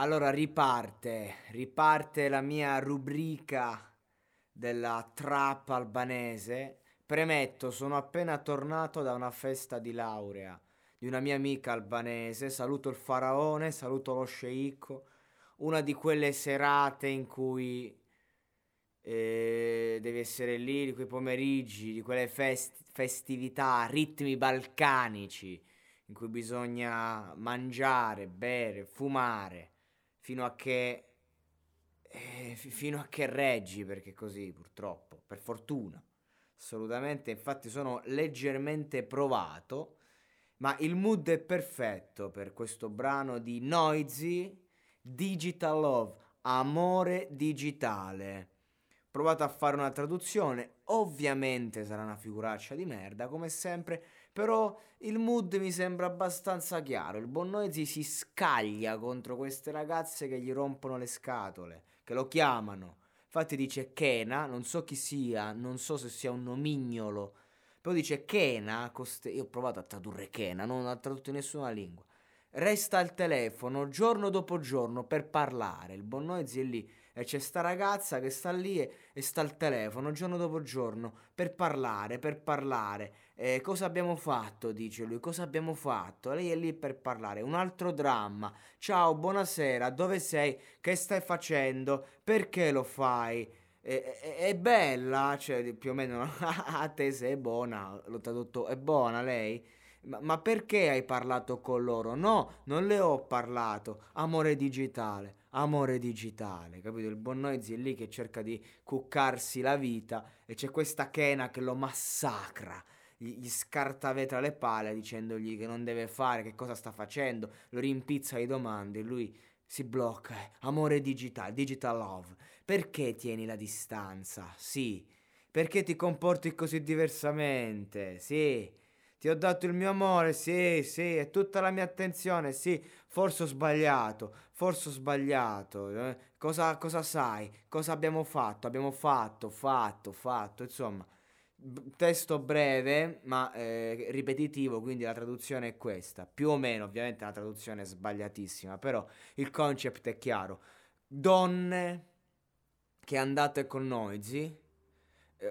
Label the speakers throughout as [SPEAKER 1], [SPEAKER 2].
[SPEAKER 1] Allora riparte, riparte la mia rubrica della trap albanese. Premetto, sono appena tornato da una festa di laurea di una mia amica albanese. Saluto il faraone, saluto lo sceicco. Una di quelle serate in cui eh, devi essere lì, di quei pomeriggi, di quelle fest- festività, ritmi balcanici in cui bisogna mangiare, bere, fumare fino a che eh, fino a che reggi perché così purtroppo, per fortuna. Assolutamente, infatti sono leggermente provato, ma il mood è perfetto per questo brano di Noisy Digital Love, amore digitale provato a fare una traduzione, ovviamente sarà una figuraccia di merda come sempre, però il mood mi sembra abbastanza chiaro, il buon Noisy si scaglia contro queste ragazze che gli rompono le scatole, che lo chiamano, infatti dice Kena, non so chi sia, non so se sia un nomignolo, però dice Kena, coste... io ho provato a tradurre Kena, non ha tradotto in nessuna lingua, resta al telefono giorno dopo giorno per parlare, il buon Noisy è lì e c'è sta ragazza che sta lì e, e sta al telefono giorno dopo giorno per parlare, per parlare. Eh, cosa abbiamo fatto? dice lui, cosa abbiamo fatto? Lei è lì per parlare. Un altro dramma. Ciao, buonasera, dove sei? Che stai facendo? Perché lo fai? È, è, è bella, cioè più o meno a te sei buona, l'ho tradotto, è buona lei? Ma, ma, perché hai parlato con loro? No, non le ho parlato. Amore digitale, amore digitale, capito? Il buon Noisy è lì che cerca di cuccarsi la vita e c'è questa Kena che lo massacra. Gli, scarta vetra le pale dicendogli che non deve fare, che cosa sta facendo, lo rimpizza di domande e lui si blocca. Amore digitale, digital love. Perché tieni la distanza? Sì. Perché ti comporti così diversamente? Sì ti ho dato il mio amore, sì, sì, e tutta la mia attenzione, sì, forse ho sbagliato, forse ho sbagliato, eh? cosa, cosa sai, cosa abbiamo fatto, abbiamo fatto, fatto, fatto, insomma, testo breve ma eh, ripetitivo, quindi la traduzione è questa, più o meno, ovviamente la traduzione è sbagliatissima, però il concept è chiaro, donne che andate con Noisy, eh,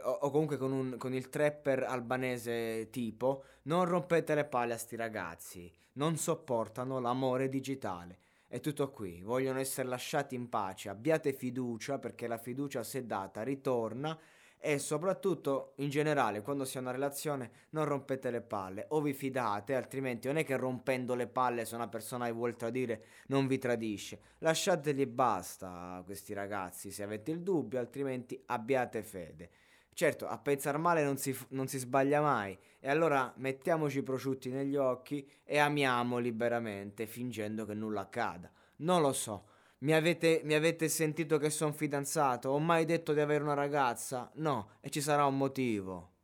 [SPEAKER 1] o, o, comunque con, un, con, il trapper albanese tipo, non rompete le palle a sti ragazzi, non sopportano l'amore digitale. È tutto qui, vogliono essere lasciati in pace, abbiate fiducia perché la fiducia se data ritorna e soprattutto in generale quando si ha una relazione non rompete le palle o vi fidate altrimenti non è che rompendo le palle se una persona vi vuole tradire non vi tradisce lasciateli basta questi ragazzi se avete il dubbio altrimenti abbiate fede Certo, a pensare male non si, non si, sbaglia mai, e allora mettiamoci i prosciutti negli occhi e amiamo liberamente, fingendo che nulla accada. Non lo so. Mi avete, mi avete sentito che sono fidanzato? Ho mai detto di avere una ragazza? No, e ci sarà un motivo.